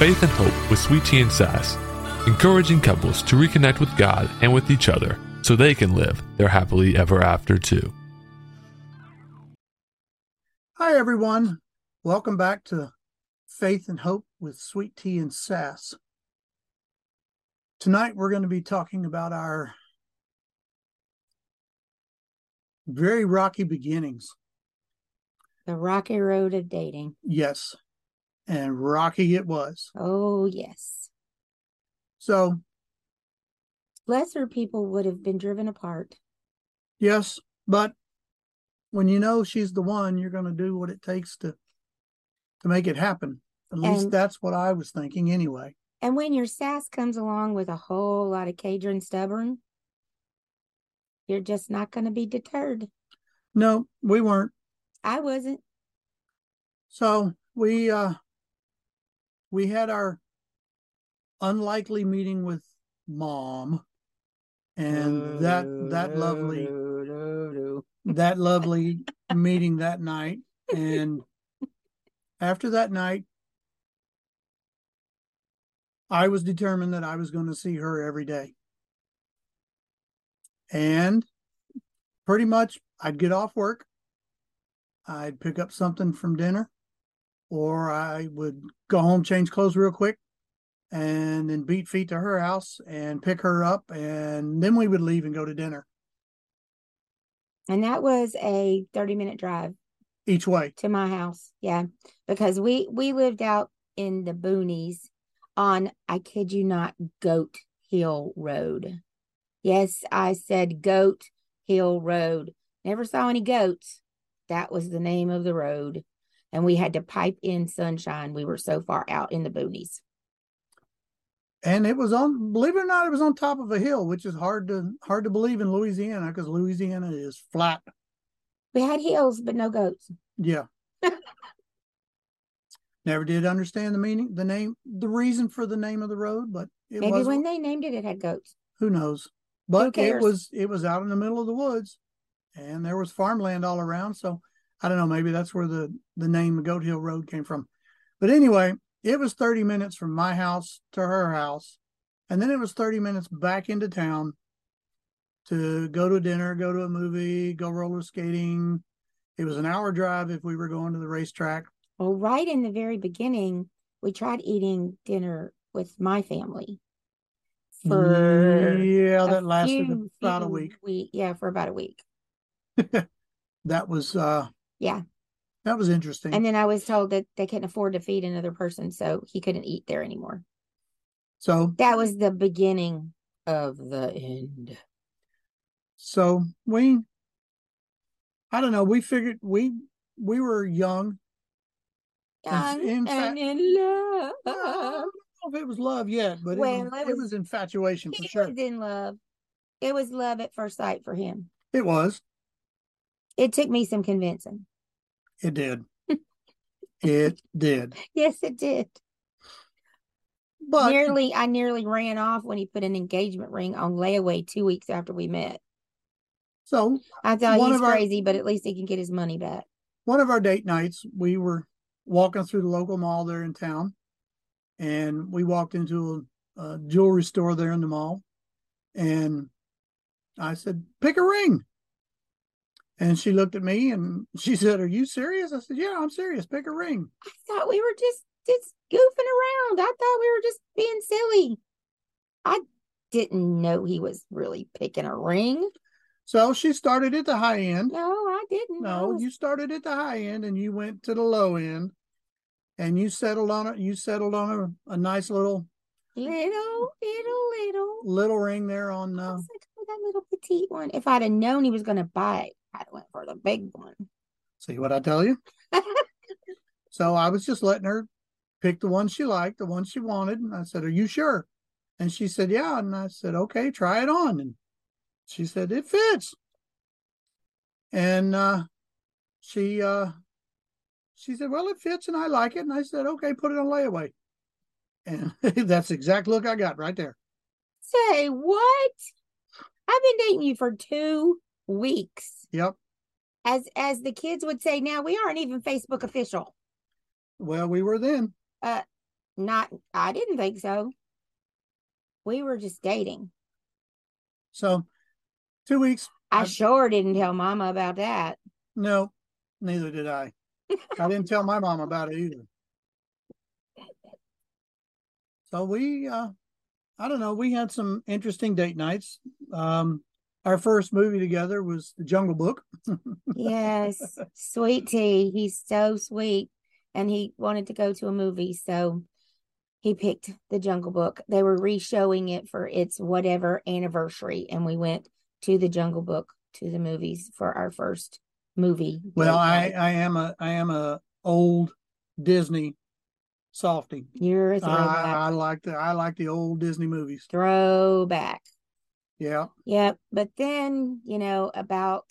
Faith and Hope with Sweet Tea and Sass, encouraging couples to reconnect with God and with each other so they can live their happily ever after too. Hi, everyone. Welcome back to Faith and Hope with Sweet Tea and Sass. Tonight, we're going to be talking about our very rocky beginnings. The rocky road of dating. Yes. And rocky it was. Oh, yes. So, Lesser people would have been driven apart. yes, but when you know she's the one, you're going to do what it takes to to make it happen. At least that's what I was thinking anyway. And when your sass comes along with a whole lot of and stubborn, you're just not going to be deterred. No, we weren't. I wasn't. So we uh we had our unlikely meeting with mom and that that lovely that lovely meeting that night. And after that night I was determined that I was going to see her every day. And pretty much I'd get off work. I'd pick up something from dinner or I would go home, change clothes real quick, and then beat feet to her house and pick her up, and then we would leave and go to dinner And that was a 30 minute drive each way. to my house. Yeah. Because we we lived out in the boonies on I kid you not Goat Hill Road. Yes, I said Goat Hill Road. Never saw any goats. That was the name of the road. And we had to pipe in sunshine. We were so far out in the boonies. And it was on, believe it or not, it was on top of a hill, which is hard to hard to believe in Louisiana because Louisiana is flat. We had hills, but no goats. Yeah. Never did understand the meaning, the name, the reason for the name of the road, but it Maybe was when they named it, it had goats. who knows but it was it was out in the middle of the woods and there was farmland all around so i don't know maybe that's where the the name goat hill road came from. But anyway it was 30 minutes from my house to her house and then it was 30 minutes back into town to go to dinner go to a movie go roller skating. It was an hour drive if we were going to the racetrack. Well, right in the very beginning, we tried eating dinner with my family for yeah that lasted few- about a few week yeah, for about a week. that was uh Yeah. that was interesting And then I was told that they couldn't afford to feed another person, so he couldn't eat there anymore. so That was the beginning of the end. So we, I don't know. We figured we we were young. Young in fact- and in love. I don't know if it was love yet, but Well, it, was, it it was- was infatuation for He sure. was in love. It was love at first sight for him. It was. It took me some convincing. It did. it did. Yes, it did. But nearly I nearly ran off when he put an engagement ring on layaway two weeks after we met. so I thought he's of our- crazy, but at least he can get his money back. one of our date nights, we were walking through the local mall there in town, and we walked into a, a jewelry store there in the mall, and I said, "Pick a ring." And she looked at me and she said, "Are you serious?" I said, "Yeah, I'm serious. Pick a ring." I thought we were just just goofing around. I thought we were just being silly. I didn't know he was really picking a ring. So she started at the high end. No, I didn't. I No, was- you started at the high end and you went to the low end, and you settled on it. You settled on a, a nice little little, little, little. little ring there on I uh, said, "Oh, that little petite one. If I'd have known he was going to buy it, I'd went for the big one. See what I tell you? so I was just letting her pick the one she liked, the one she wanted. And I said, Are you sure? And she said, Yeah. And I said, Okay, try it on. And she said, It fits. And uh, she uh, she said, Well, it fits and I like it. And I said, Okay, put it on layaway. And that's the exact look I got right there. Say what? I've been dating you for two weeks. Yep. As as the kids would say now, we aren't even Facebook official. Well, we were then. Uh not I didn't think so. We were just dating. So two weeks. I I- sure didn't tell mama about that. No, neither did I. I didn't tell my mom about it either. So we, uh, I don't know, we had some interesting date nights. Um, our first movie together was The Jungle Book. Yes, sweet tea. He's so sweet. And he wanted to go to a movie. So he picked The Jungle Book. They were re showing it for its whatever anniversary. And we went to The Jungle Book to the movies for our first movie. Well, I. I am a, I am a old Disney softy. You're a I. I like the, I like the old Disney movies. throwback. Yeah. Yep. But then, you know, about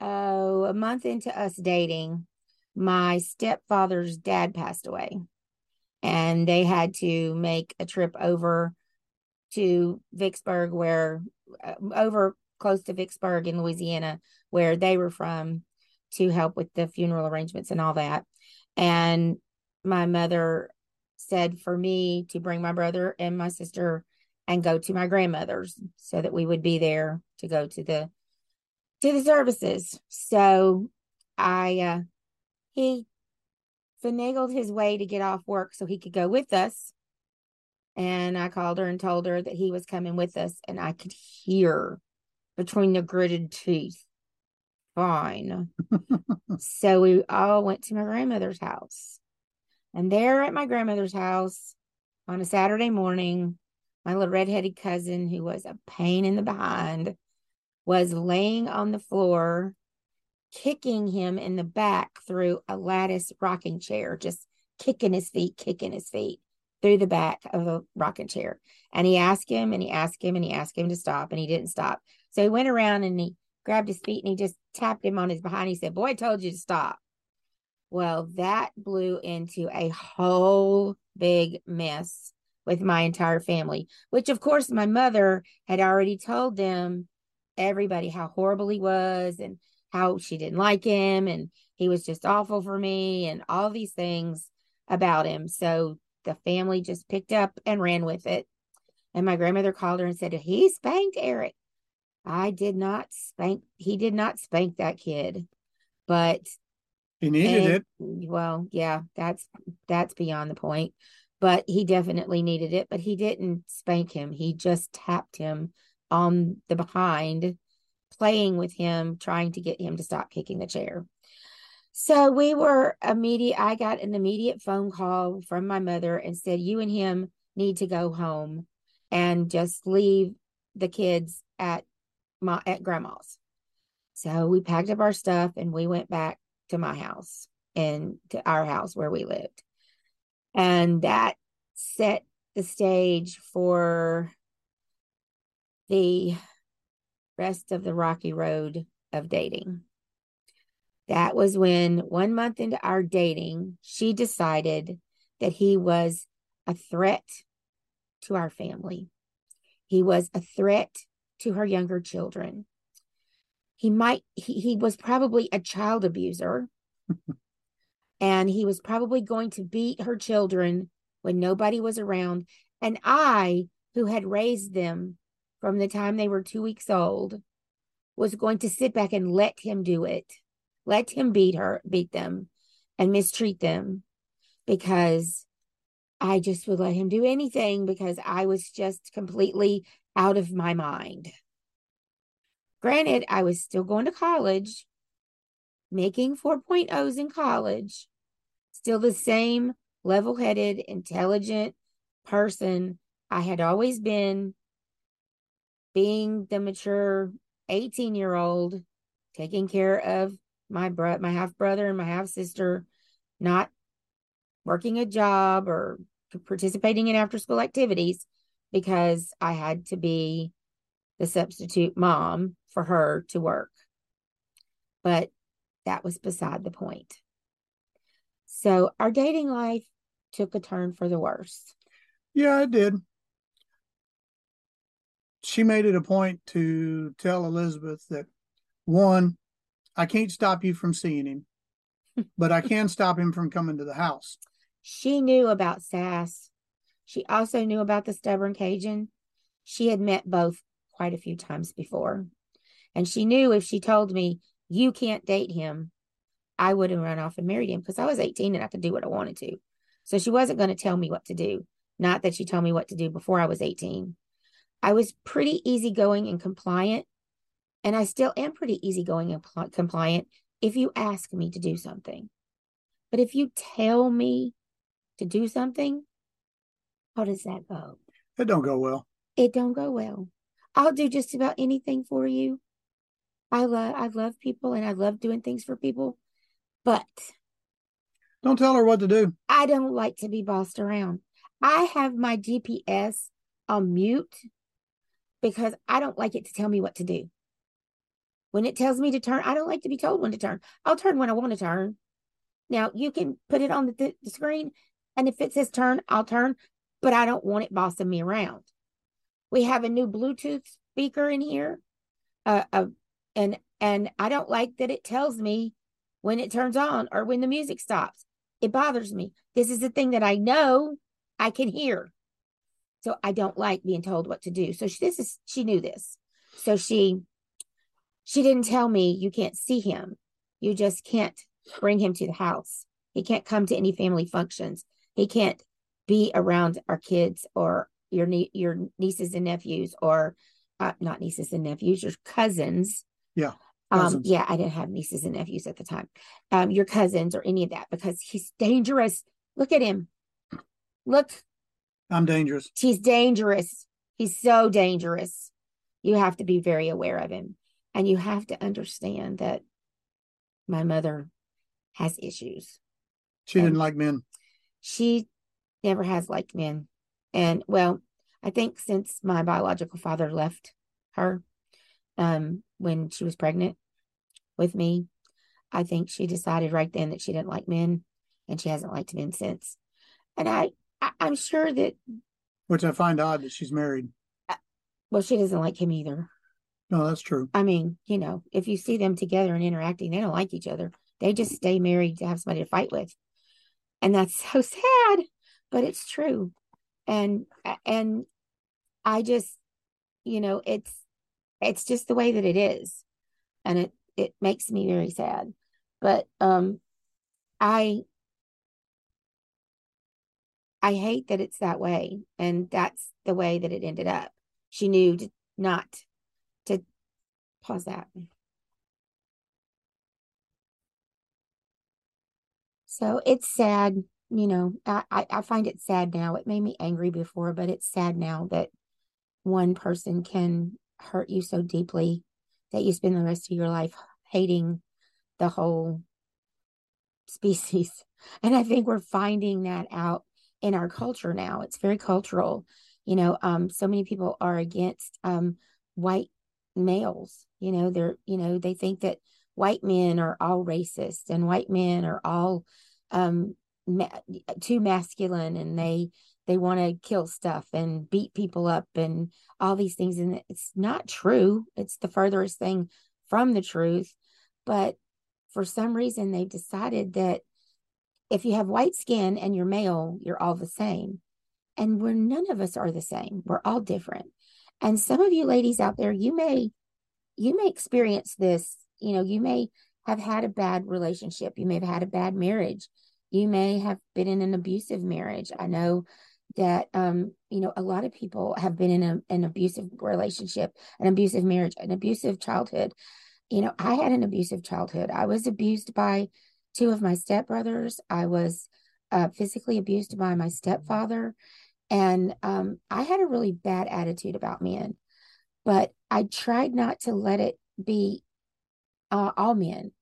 oh, a month into us dating, my stepfather's dad passed away. And they had to make a trip over to Vicksburg, where uh, over close to Vicksburg in Louisiana, where they were from, to help with the funeral arrangements and all that. And my mother said for me to bring my brother and my sister and go to my grandmother's so that we would be there to go to the to the services. So I uh he finagled his way to get off work so he could go with us. And I called her and told her that he was coming with us, and I could hear between the gritted teeth. Fine. so we all went to my grandmother's house. And there at my grandmother's house on a Saturday morning, my little redheaded cousin, who was a pain in the behind, was laying on the floor, kicking him in the back through a lattice rocking chair, just kicking his feet, kicking his feet through the back of a rocking chair. And he asked him and he asked him and he asked him to stop and he didn't stop. So he went around and he grabbed his feet and he just tapped him on his behind. He said, Boy, I told you to stop. Well, that blew into a whole big mess with my entire family, which of course my mother had already told them everybody how horrible he was and how she didn't like him and he was just awful for me and all these things about him. So the family just picked up and ran with it. And my grandmother called her and said, He spanked Eric. I did not spank, he did not spank that kid. But He needed and- it. well, yeah, that's that's beyond the point. But he definitely needed it. But he didn't spank him. He just tapped him on the behind, playing with him, trying to get him to stop kicking the chair. So we were immediate. I got an immediate phone call from my mother and said, "You and him need to go home and just leave the kids at my at grandma's." So we packed up our stuff and we went back to my house and to our house where we lived. And that set the stage for the rest of the rocky road of dating. That was when one month into our dating, she decided that he was a threat to our family. He was a threat to her younger children. He might, he, he was probably a child abuser and he was probably going to beat her children when nobody was around. And I, who had raised them from the time they were two weeks old, was going to sit back and let him do it, let him beat her, beat them, and mistreat them because I just would let him do anything because I was just completely out of my mind. Granted, I was still going to college, making 4.0s in college, still the same level headed, intelligent person I had always been. being the mature 18 year old, taking care of my bro- my half brother and my half sister, not working a job or participating in after school activities because I had to be the substitute mom for her to work. But that was beside the point. So our dating life took a turn for the worse. Yeah, it did. She made it a point to tell Elizabeth that one, I can't stop you from seeing him, but I can stop him from coming to the house. She knew about Sass. She also knew about the stubborn Cajun. She had met both quite a few times before. And she knew if she told me, you can't date him, I would have run off and married him because I was 18 and I could do what I wanted to. So she wasn't going to tell me what to do. Not that she told me what to do before I was 18. I was pretty easygoing and compliant. And I still am pretty easygoing and compliant if you ask me to do something. But if you tell me to do something, how does that go? It don't go well. It don't go well. I'll do just about anything for you. I love I love people and I love doing things for people, but don't tell her what to do. I don't like to be bossed around. I have my GPS on mute because I don't like it to tell me what to do. When it tells me to turn, I don't like to be told when to turn. I'll turn when I want to turn. Now you can put it on the, th- the screen, and if it says turn, I'll turn, but I don't want it bossing me around. We have a new Bluetooth speaker in here, uh, uh, and and I don't like that it tells me when it turns on or when the music stops. It bothers me. This is the thing that I know I can hear. So I don't like being told what to do. So she, this is she knew this. So she she didn't tell me you can't see him. You just can't bring him to the house. He can't come to any family functions. He can't be around our kids or your nie- your nieces and nephews or uh, not nieces and nephews, your cousins. Yeah. Um, yeah, I didn't have nieces and nephews at the time. Um, your cousins or any of that because he's dangerous. Look at him. Look. I'm dangerous. He's dangerous. He's so dangerous. You have to be very aware of him. And you have to understand that my mother has issues. She didn't like men. She never has liked men. And well, I think since my biological father left her, um, when she was pregnant with me. I think she decided right then that she didn't like men and she hasn't liked men since. And I, I am sure that which I find odd that she's married. Uh, well, she doesn't like him either. No, that's true. I mean, you know, if you see them together and interacting, they don't like each other. They just stay married to have somebody to fight with. And that's so sad, but it's true. And and I just, you know, it's it's just the way that it is. And it it makes me very sad. But um i i hate that it's that way. And that's the way that it ended up. She knew to not to pause that. So it's sad you know. I, I find it sad now. It made me angry before but it's sad now that one person can hurt you so deeply that you spend the rest of your life hating the whole species. And I think we're finding that out in our culture now. It's very cultural. You know, um, so many people are against um, white males. You know, they're, you know, they think that white men are all racist and white men are all um, ma- too masculine and they they want to kill stuff and beat people up and all these things. And it's not true. It's the furthest thing from the truth. But for some reason they've decided that if you have white skin and you're male you're all the same. And we're none of us are the same. We're all different. And some of you ladies out there you may you may experience this. You know you may have had a bad relationship. You may have had a bad marriage. You may have been in an abusive marriage. I know that um you know a lot of people have been in a, an abusive relationship an abusive marriage an abusive childhood. You know i had an abusive childhood. I was abused by two of my stepbrothers. I was uh, physically abused by my stepfather. And um, i had a really bad attitude about men but I tried not to let it be uh, all men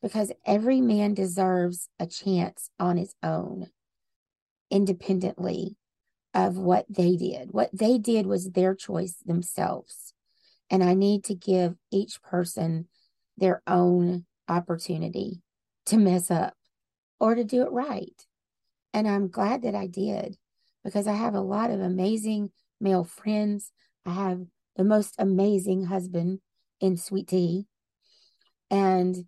because every man deserves a chance on his own, independently of what they did. What they did was their choice themselves. And I need to give each person their own opportunity to mess up or to do it right. And I'm glad that I did because I have a lot of amazing male friends. I have the most amazing husband in Sweet Tea. And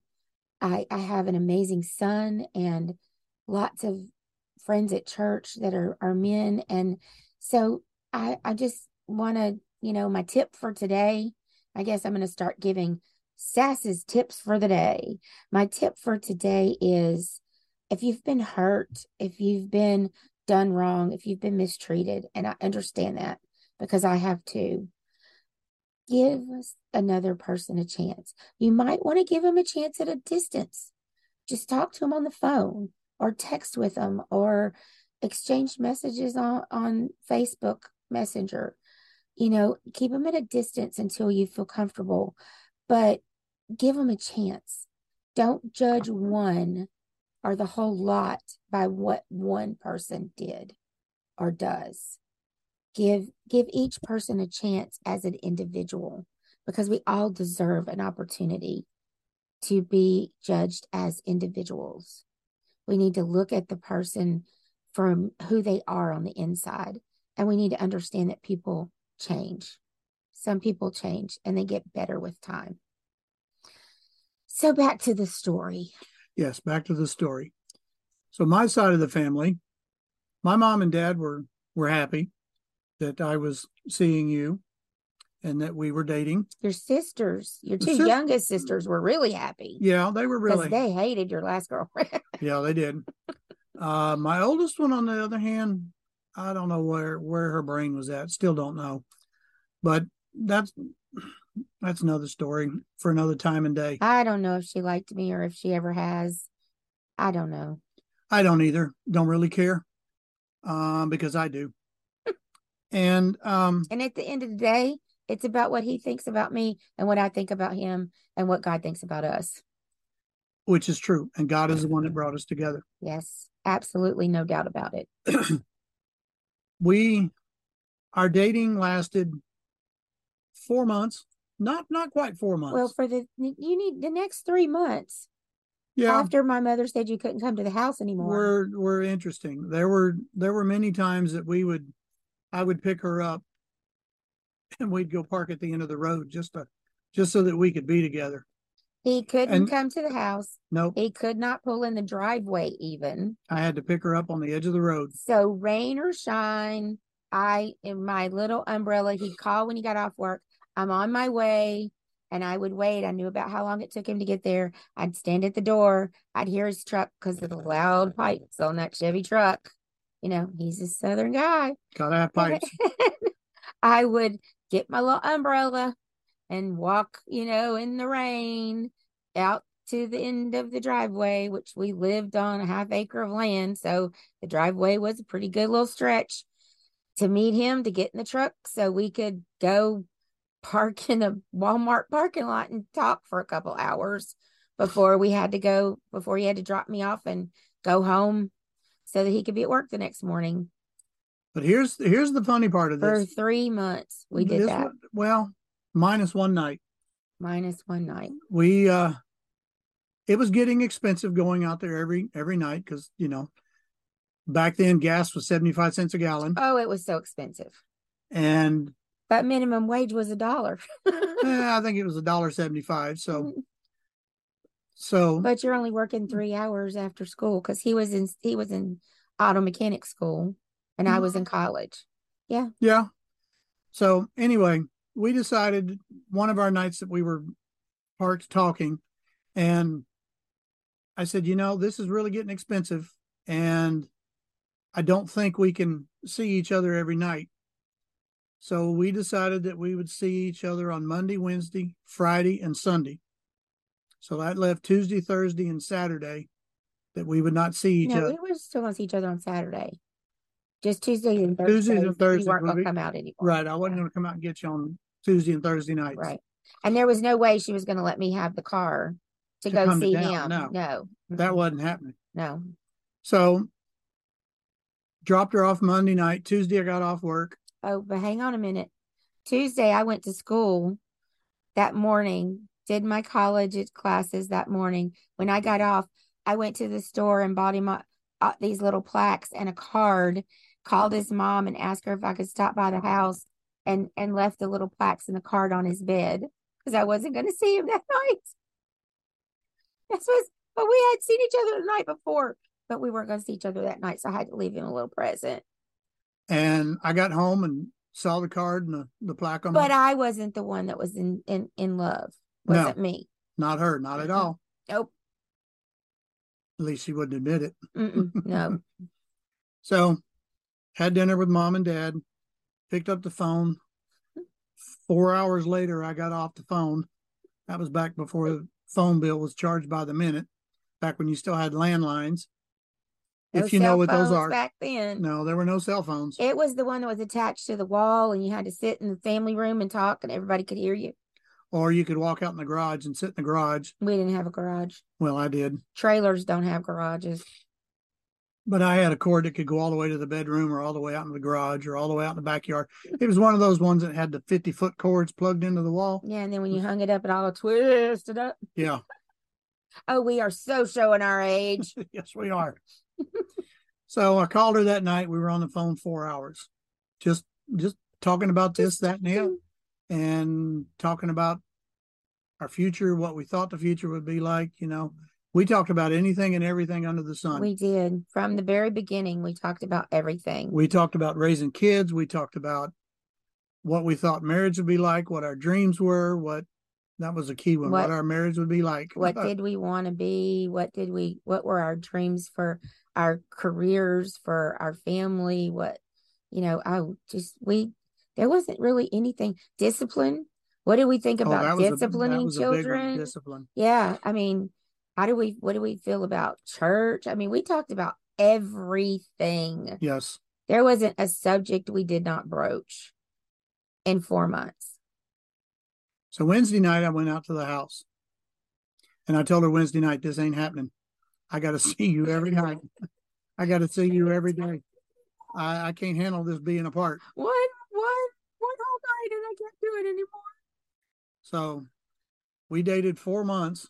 I, I have an amazing son and lots of friends at church that are, are men. And so I, I just want to, you know, my tip for today, I guess I'm going to start giving Sass's tips for the day. My tip for today is if you've been hurt, if you've been done wrong, if you've been mistreated, and I understand that because I have too, give another person a chance. You might want to give them a chance at a distance. Just talk to them on the phone or text with them or exchange messages on, on Facebook Messenger. You know, keep them at a distance until you feel comfortable, but give them a chance. Don't judge one or the whole lot by what one person did or does. Give give each person a chance as an individual because we all deserve an opportunity to be judged as individuals. We need to look at the person from who they are on the inside and we need to understand that people change. Some people change and they get better with time. So back to the story. Yes, back to the story. So my side of the family, my mom and dad were were happy that I was seeing you and that we were dating. Your sisters, your The two sis- youngest sisters were really happy Yeah, they were really. they hated your last girlfriend. Yeah, they did. uh, my oldest one, on the other hand, I don't know where where her brain was at. Still don't know, but that's that's another story for another time and day. I don't know if she liked me or if she ever has. I don't know. I don't either. Don't really care, um, because I do. and um, And at the end of the day, it's about what he thinks about me and what I think about him and what God thinks about us. which is true, and God is the one that brought us together. Yes, absolutely, no doubt about it. we our dating lasted four months not not quite four months Well, for the you need the next three months yeah after my mother said you couldn't come to the house anymore. We're we're interesting there were there were many times that we would i would pick her up and we'd go park at the end of the road just to just so that we could be together He couldn't and- come to the house. nope He could not pull in the driveway even. i had to pick her up on the edge of the road So rain or shine, I in my little umbrella, he'd call when he got off work. I'm on my way. And I would wait. I knew about how long it took him to get there. I'd stand at the door. I'd hear his truck because of the loud pipes on that Chevy truck. You know, he's a southern guy. gotta have pipes I would get my little umbrella and walk, you know, in the rain out to the end of the driveway, which we lived on a half acre of land. So the driveway was a pretty good little stretch to meet him to get in the truck so we could go park in a Walmart parking lot and talk for a couple hours before we had to go, before he had to drop me off and go home so that he could be at work the next morning. But here's here's the funny part of this. For three months, we did This that. one- well minus one night minus one night. we uh it was getting expensive going out there every every night because you know back then gas was 75 cents a gallon Oh, it was so expensive. and But minimum wage was a dollar. eh, i think it was a dollar 75 so so but you're only working three hours after school because he was in he was in auto mechanic school and I was mm-hmm. in college. Yeah. Yeah so anyway we decided one of our nights that we were parked talking and i said you know this is really getting expensive and i don't think we can see each other every night so we decided that we would see each other on monday wednesday friday and sunday so that left tuesday thursday and saturday that we would not see each no, other we were still gonna see each other on Saturday. Just Tuesdays and Thursday. Tuesdays and Thursdays weren't gonna come out anymore. right i wasn't going to come out and get you on Tuesday and Thursday nights. Right. And there was no way she was going to let me have the car to, To go come to see town, him. no. No. That wasn't happening. No. So dropped her off Monday night. Tuesday I got off work. Oh, but hang on a minute. Tuesday, I went to school that morning, did my college classes that morning. When I got off, I went to the store and bought him uh, uh, these little plaques and a card, called his mom and asked her if I could stop by the house and, and left the little plaques and the card on his bed because I wasn't going to see him that night. This was, but we had seen each other the night before, but we weren't going to see each other that night. So I had to leave him a little present. And I got home and saw the card and the, the plaque on But my, I wasn't the one that was in in in love. Wasn't me. not her, not at all. Nope. At least she wouldn't admit it. No. So had dinner with mom and dad, picked up the phone. Four hours later, I got off the phone. That was back before the phone bill was charged by the minute, back when you still had landlines. No if you know what those are. back then. No, there were no cell phones. It was the one that was attached to the wall, and you had to sit in the family room and talk, and everybody could hear you. Or you could walk out in the garage and sit in the garage. We didn't have a garage. Well, I did. Trailers don't have garages. But I had a cord that could go all the way to the bedroom or all the way out in the garage or all the way out in the backyard. It was one of those ones that had the 50 foot cords plugged into the wall. Yeah, and then when you hung it up, it all twisted up. Yeah. Oh, we are so showing our age. yes, we are. so I called her that night. We were on the phone four hours, just just talking about this, that, and the and talking about our future, what we thought the future would be like. You know, we talked about anything and everything under the sun. We did from the very beginning. We talked about everything. we talked about raising kids. We talked about what we thought marriage would be like, what our dreams were, what that was a key one, what, What- our marriage would be like. what did we want to be what did we what were our dreams for our careers for our family what you know i just we there wasn't really anything discipline what do we think Oh, about that disciplining a children discipline. yeah i mean how do we what do we feel about church i mean we talked about everything Yes. there wasn't a subject we did not broach in four months So Wednesday night, I went out to the house and I told her Wednesday night, this ain't happening. I got to see you every night. I got to see you every day. I, I can't handle this being apart. one one one whole night and i can't do it anymore So we dated four months,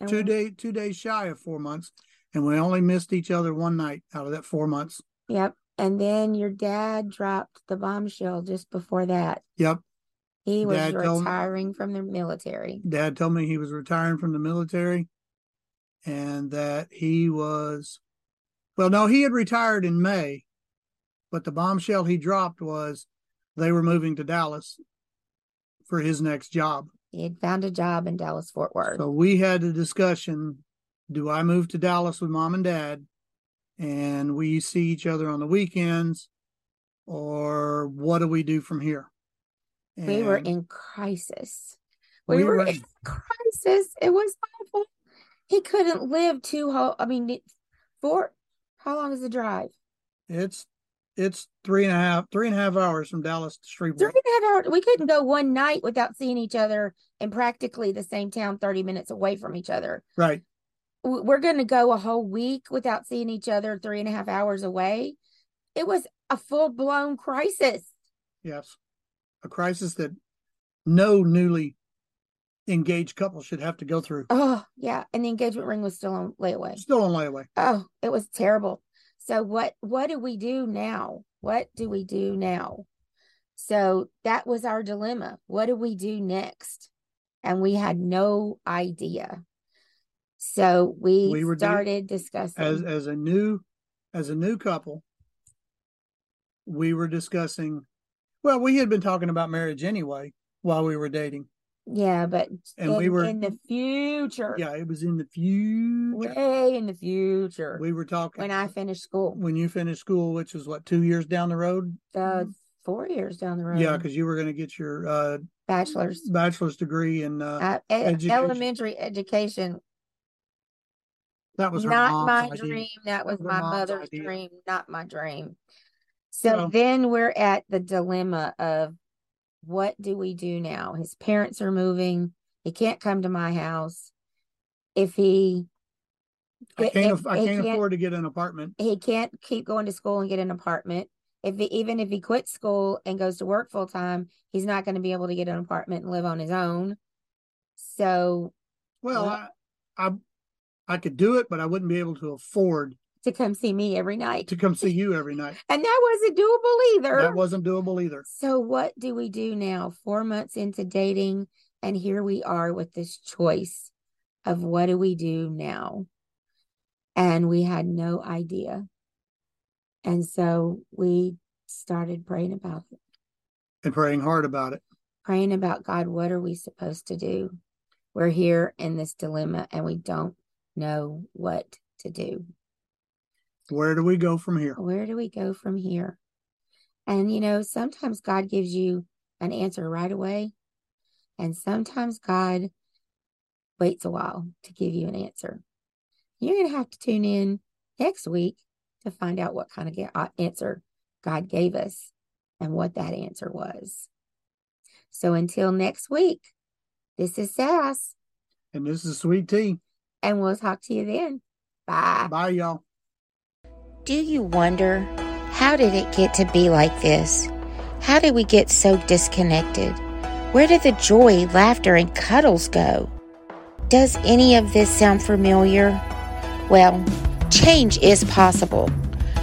And two we- day, two days shy of four months, and we only missed each other one night out of that four months. Yep. And then your dad dropped the bombshell just before that. Yep. He was Dad retiring from the military. Dad told me he was retiring from the military and that he was, well, no, he had retired in May, but the bombshell he dropped was they were moving to Dallas for his next job. He had found a job in Dallas Fort Worth. So we had a discussion do I move to Dallas with mom and dad and we see each other on the weekends or what do we do from here? we were in crisis. We, we were, were- in crisis. It was awful. He couldn't live two whole I mean four how long is the drive? It's it's three and a half three and a half hours from Dallas to Three Shreveport. and a half hours. We couldn't go one night without seeing each other in practically the same town 30 minutes away from each other. Right. we're going to go a whole week without seeing each other three and a half hours away. It was a full blown crisis. Yes. A crisis that no newly engaged couple should have to go through. Oh, yeah. And the engagement ring was still on layaway. Still on layaway. Oh, it was terrible. So what what do we do now? What do we do now? So that was our dilemma. What do we do next? And we had no idea. So we, We started discussing. As as a new as a new couple, we were discussing well, we had been talking about marriage anyway while we were dating. Yeah, but And in, we were in the future. yeah, it was in the future. way in the future We were talking when I finished school. when you finished school, which was what, two years down the road? Uh, four years down the road. Yeah, because you were gonna get your uh bachelor's, bachelor's degree in uh uh, education. elementary education. that was Not my idea. dream. That was was my mother's idea. dream, not my dream. So Well- then we're at the dilemma of what do we do now? His parents are moving. He can't come to my house. If he I can't. if I he can't afford to get an apartment. he can't keep going to school and get an apartment. If he, even if he quits school and goes to work full time, he's not going to be able to get an apartment and live on his own. So Well, Well- I, I, I could do it, but I wouldn't be able to afford to come see me every night, to come see you every night. and that wasn't doable either. That wasn't doable either. So what do we do now? Four months into dating, and here we are with this choice of what do we do now? And we had no idea. And so we started praying about it, And praying hard about it. praying about God, what are we supposed to do? We're here in this dilemma and we don't know what to do. Where do we go from here? where do we go from here? And you know, sometimes God gives you an answer right away, and sometimes God waits a while to give you an answer. You're going to have to tune in next week to find out what kind of uh, answer God gave us and what that answer was. So until next week, this is Sass, And this is sweet tea. and we'll talk to you then. Bye. Bye, y'all. Do you wonder how did it get to be like this? How did we get so disconnected? Where did the joy, laughter, and cuddles go? Does any of this sound familiar? Well, change is possible.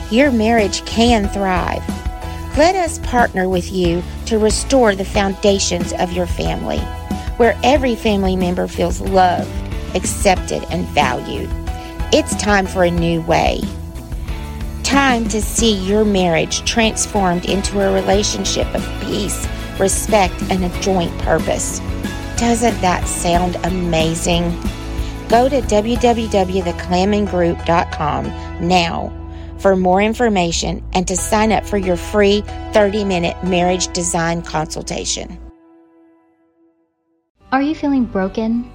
Your marriage can thrive. Let us partner with you to restore the foundations of your family, where every family member feels loved, accepted, and valued. It's time for a new way. Time to see your marriage transformed into a relationship of peace, respect, and a joint purpose. Doesn't that sound amazing? Go to www.theclammingroup.com now for more information and to sign up for your free 30 minute marriage design consultation. Are you feeling broken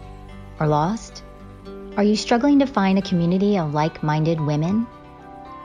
or lost? Are you struggling to find a community of like minded women?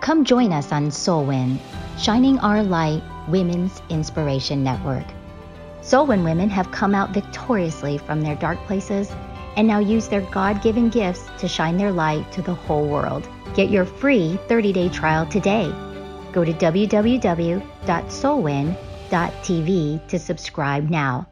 Come join us on SOLWIN, Shining Our Light Women's Inspiration Network. SOLWIN women have come out victoriously from their dark places and now use their God given gifts to shine their light to the whole world. Get your free 30 day trial today. Go to www.solwin.tv to subscribe now.